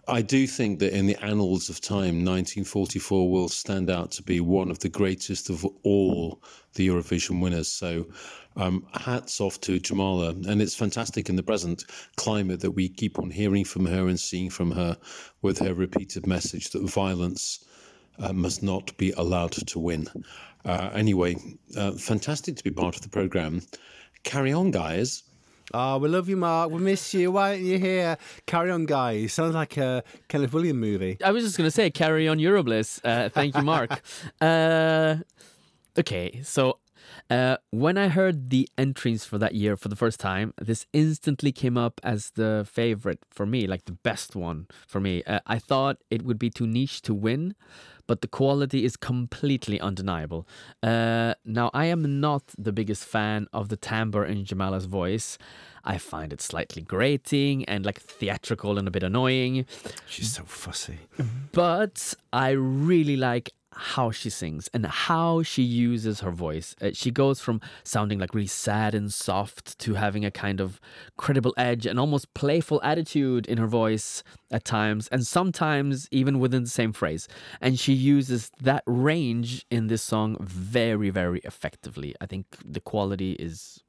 I do think that in the annals of time, 1944 will stand out to be one of the greatest of all the Eurovision winners. So, um, hats off to Jamala. And it's fantastic in the present climate that we keep on hearing from her and seeing from her with her repeated message that violence uh, must not be allowed to win. Uh, anyway, uh, fantastic to be part of the program. Carry on, guys. Oh, we love you, Mark. We miss you. Why aren't you here? Carry on, guys. Sounds like a Kenneth William movie. I was just going to say, carry on Eurobliss. Uh, thank you, Mark. uh, okay, so uh, when I heard the entries for that year for the first time, this instantly came up as the favorite for me, like the best one for me. Uh, I thought it would be too niche to win, but the quality is completely undeniable. Uh, now, I am not the biggest fan of the timbre in Jamala's voice. I find it slightly grating and like theatrical and a bit annoying She's so fussy. but I really like how she sings and how she uses her voice. Uh, she goes from sounding like really sad and soft to having a kind of credible edge and almost playful attitude in her voice at times, and sometimes even within the same phrase. And she uses that range in this song very, very effectively. I think the quality is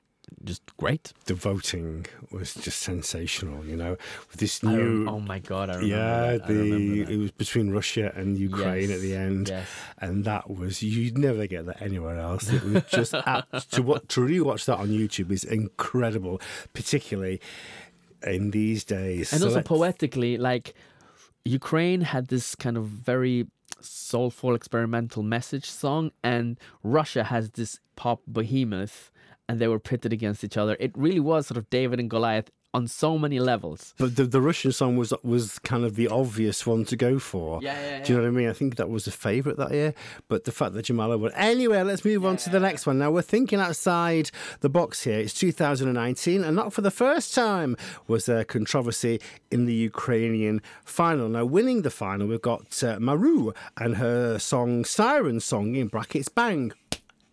just great. The voting was just sensational, you know, with this new. oh my god, I remember yeah, that. Remember the that. it was between Russia and Ukraine Yes, at the end, yes. and that was you'd never get that anywhere else. It was just apt to what to rewatch that on YouTube is incredible, particularly in these days. and So also poetically like ukraine had this kind of very soulful experimental message song and russia has this pop behemoth and they were pitted against each other it really was sort of david and goliath on so many levels But the, the Russian song was was kind of the obvious one to go for. Yeah, yeah, Do you know what I mean? I think that was a favourite that year. But the fact that Jamala won. Anyway, let's move on to the next one. Now, we're thinking outside the box here. It's 2019, and not for the first time was there controversy in the Ukrainian final. Now, winning the final, we've got uh, Maruv and her song Siren Song in brackets Bang.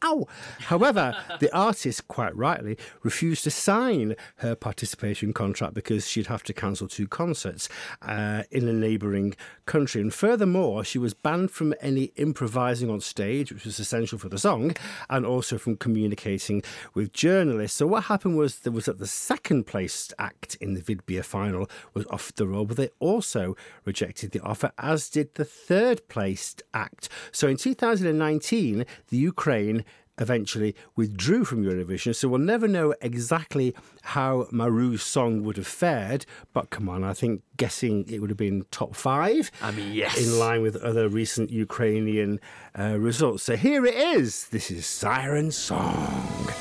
Ow! However, the artist, quite rightly, refused to sign her participation contract because she'd have to cancel two concerts uh, in a neighbouring country. And furthermore, she was banned from any improvising on stage, which was essential for the song, and also from communicating with journalists. So what happened was there was that the second placed act in the Vidbir final was off the roll, but they also rejected the offer, as did the third placed act. So in 2019, the Ukraine eventually withdrew from Eurovision, so we'll never know exactly how Maruv's song would have fared. But come on, I think guessing it would have been top five. I mean, yes. In line with other recent Ukrainian uh, results. So here it is. This is Siren Song.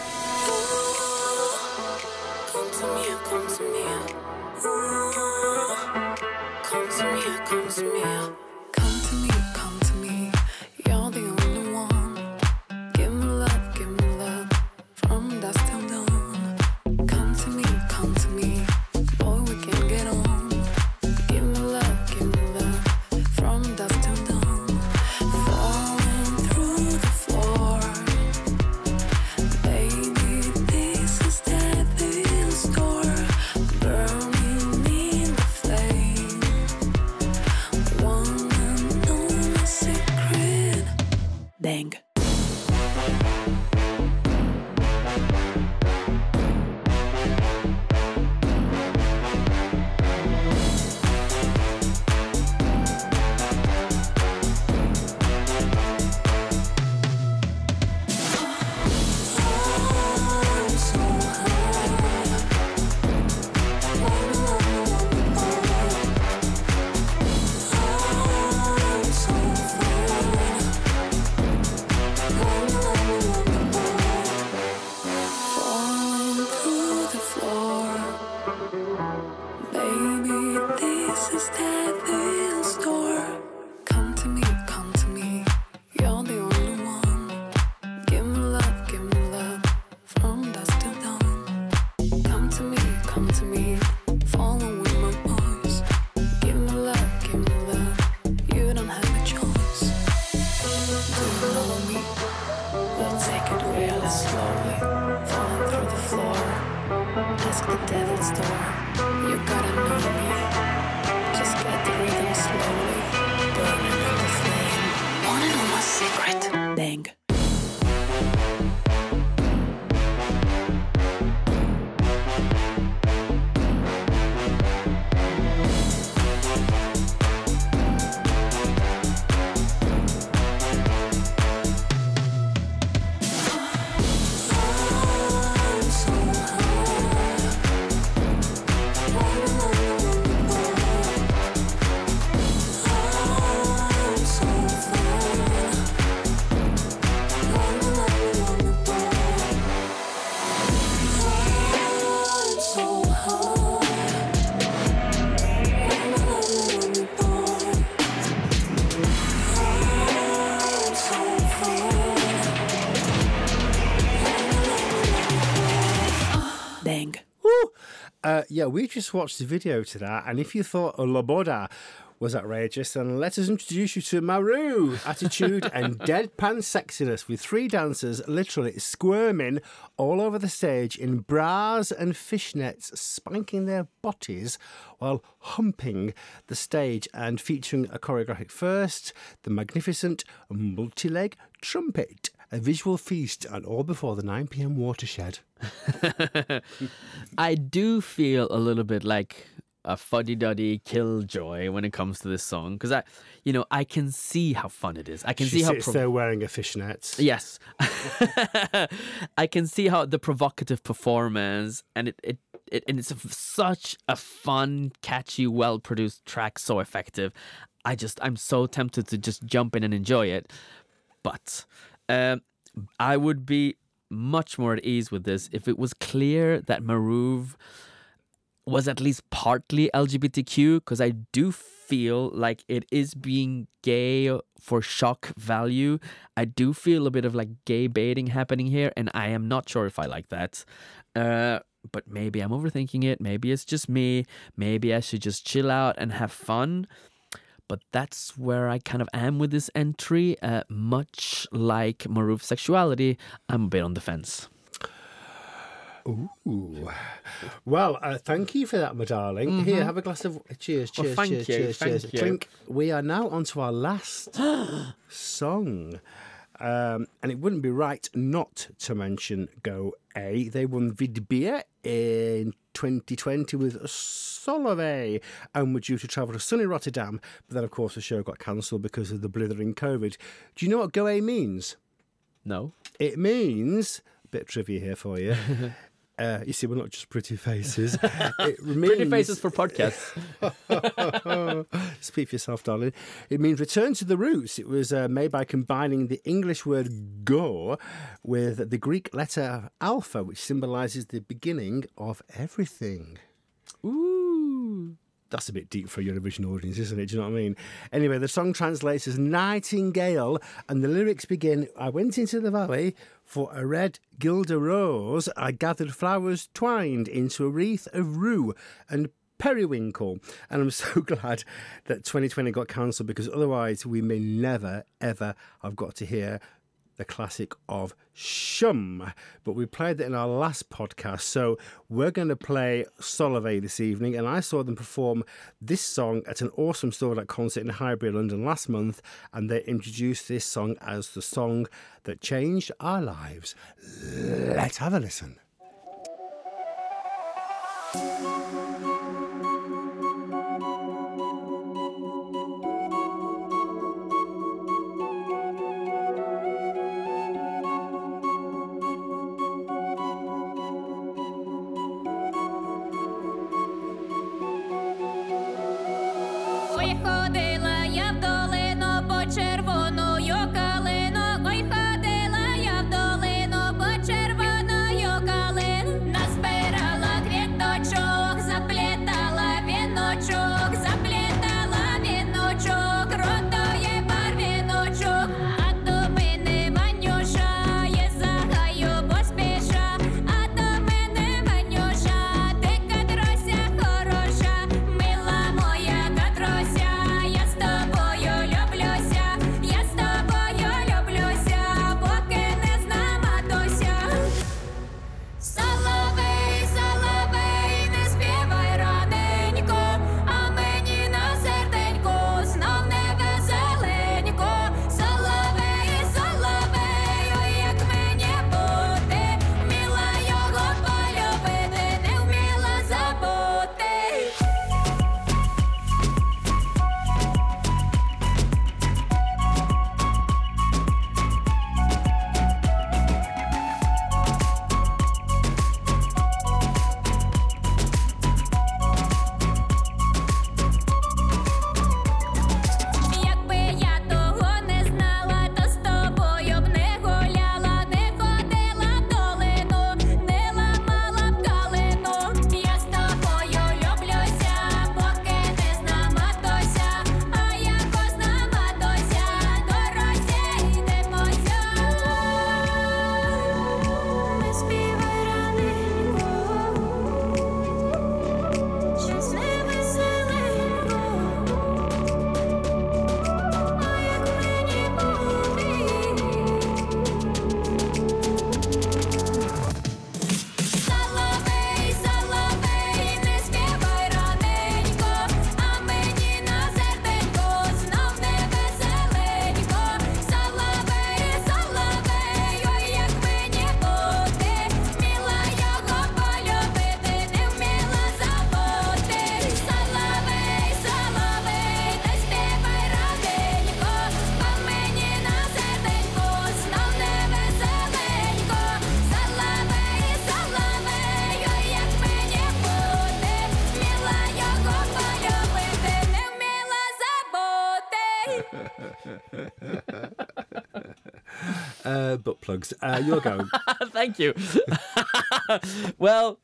Yeah, we just watched the video to that, and if you thought Loboda was outrageous, then let us introduce you to Maruv attitude and deadpan sexiness with three dancers literally squirming all over the stage in bras and fishnets, spanking their bodies while humping the stage and featuring a choreographic first, the magnificent multi-leg trumpet. A visual feast, and all before the 9 pm watershed. I do feel a little bit like a fuddy duddy killjoy when it comes to this song because I, you know, I can see how fun it is. I can She see how there wearing a fishnet. Yes. I can see how the provocative performance and it, it, it and it's a, such a fun, catchy, well produced track, so effective. I just I'm so tempted to just jump in and enjoy it. But um, I would be much more at ease with this if it was clear that Maruv was at least partly LGBTQ because I do feel like it is being gay for shock value. I do feel a bit of like gay baiting happening here, and I am not sure if I like that. Uh, but maybe I'm overthinking it. Maybe it's just me. Maybe I should just chill out and have fun. But that's where I kind of am with this entry. Uh, much like Maruv's sexuality, I'm a bit on the fence. Ooh. Well, uh, thank you for that, my darling. Here, have a glass of. Cheers, Mm-hmm. Well, cheers, thank cheers, you, cheers, thank cheers. you. Clink. We are now on to our last song. Um, and it wouldn't be right not to mention Go A. They won Vidbir in 2020 with Solovey and were due to travel to sunny Rotterdam. But then, of course, the show got cancelled because of the blithering COVID. Do you know what Go A means? No? It means a bit of trivia here for you. Uh, you see, we're not just pretty faces. It means, Pretty faces for podcasts. Speak for yourself, darling. It means return to the roots. It was uh, made by combining the English word go with the Greek letter alpha, which symbolises the beginning of everything. That's a bit deep for a Eurovision audience, isn't it? Do you know what I mean? Anyway, the song translates as Nightingale, and the lyrics begin I went into the valley for a red guelder rose. I gathered flowers twined into a wreath of rue and periwinkle. And I'm so glad that 2020 got cancelled because otherwise we may never, ever have got to hear the classic of Shum. But we played it in our last podcast, so we're going to play Solovey this evening. And I saw them perform this song at an awesome Stored Out concert in Highbury, London last month, and they introduced this song as the song that changed our lives. Let's have a listen. Butt plugs. Uh, you're going. Thank you. well,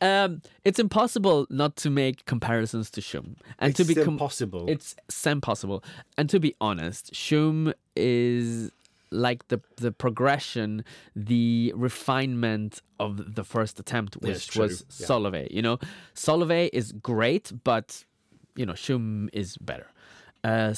um, it's impossible not to make comparisons to Shum, and to be impossible. It's impossible. And to be honest, Shum is like the the progression, the refinement of the first attempt, which was Yeah. You know, Solovey is great, but you know, Shum is better. Uh,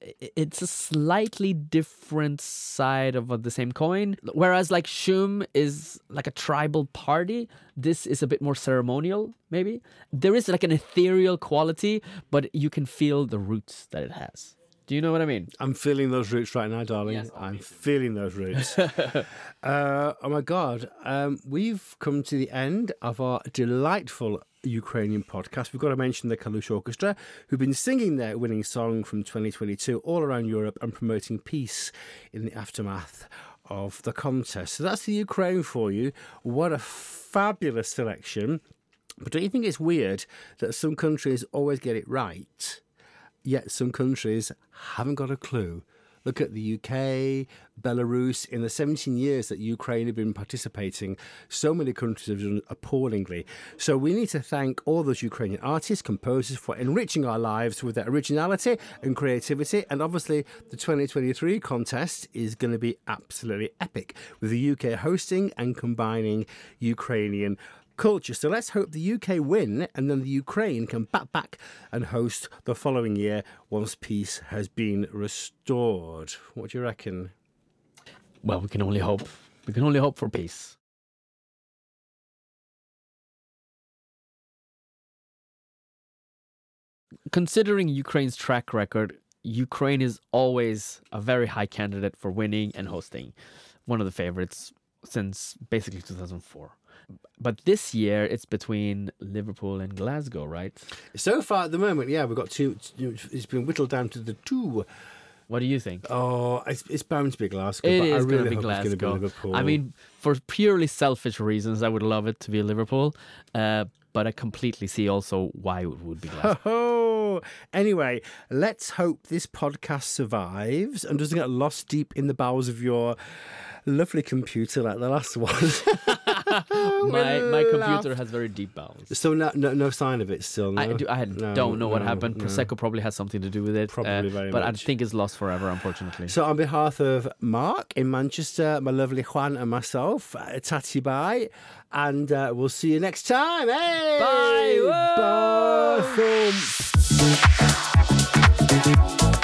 it's a slightly different side of the same coin. Whereas like Shum is like a tribal party, this is a bit more ceremonial, maybe. There is like an ethereal quality, but you can feel the roots that it has. Do you know what I mean? I'm feeling those roots right now, darling. Yes, I'm feeling those roots. uh, oh my God. Um, we've come to the end of our delightful Ukrainian podcast. We've got to mention the Kalush Orchestra, who've been singing their winning song from 2022 all around Europe and promoting peace in the aftermath of the contest. So that's the Ukraine for you. What a fabulous selection. But don't you think it's weird that some countries always get it right? yet some countries haven't got a clue. Look at the UK, Belarus. In the 17 years that Ukraine have been participating, so many countries have done appallingly. So we need to thank all those Ukrainian artists, composers for enriching our lives with their originality and creativity. And obviously, the 2023 contest is going to be absolutely epic with the UK hosting and combining Ukrainian culture. So let's hope the UK win and then the Ukraine can bat back and host the following year once peace has been restored. What do you reckon? Well, we can only hope. We can only hope for peace. Considering Ukraine's track record, Ukraine is always a very high candidate for winning and hosting. One of the favorites since basically 2004. But this year it's between Liverpool and Glasgow, right? So far at the moment, yeah, we've got two. It's been whittled down to the two. What do you think? Oh, it's, it's bound to be Glasgow. It but I is really going to be Glasgow. Liverpool. I mean, for purely selfish reasons, I would love it to be Liverpool. Uh, but I completely see also why it would be Glasgow. Oh, anyway, let's hope this podcast survives and doesn't get lost deep in the bowels of your lovely computer like the last one. my my computer has very deep bowels. so no, no, no sign of it still. No? I, do, I No, don't know what happened. Prosecco probably has something to do with it. uh, Probably very but much. I think it's lost forever, unfortunately. So, on behalf of Mark in Manchester, my lovely Juan, and myself, uh, Tati bye, and uh, we'll see you next time. Hey! Bye! Bye! Thump.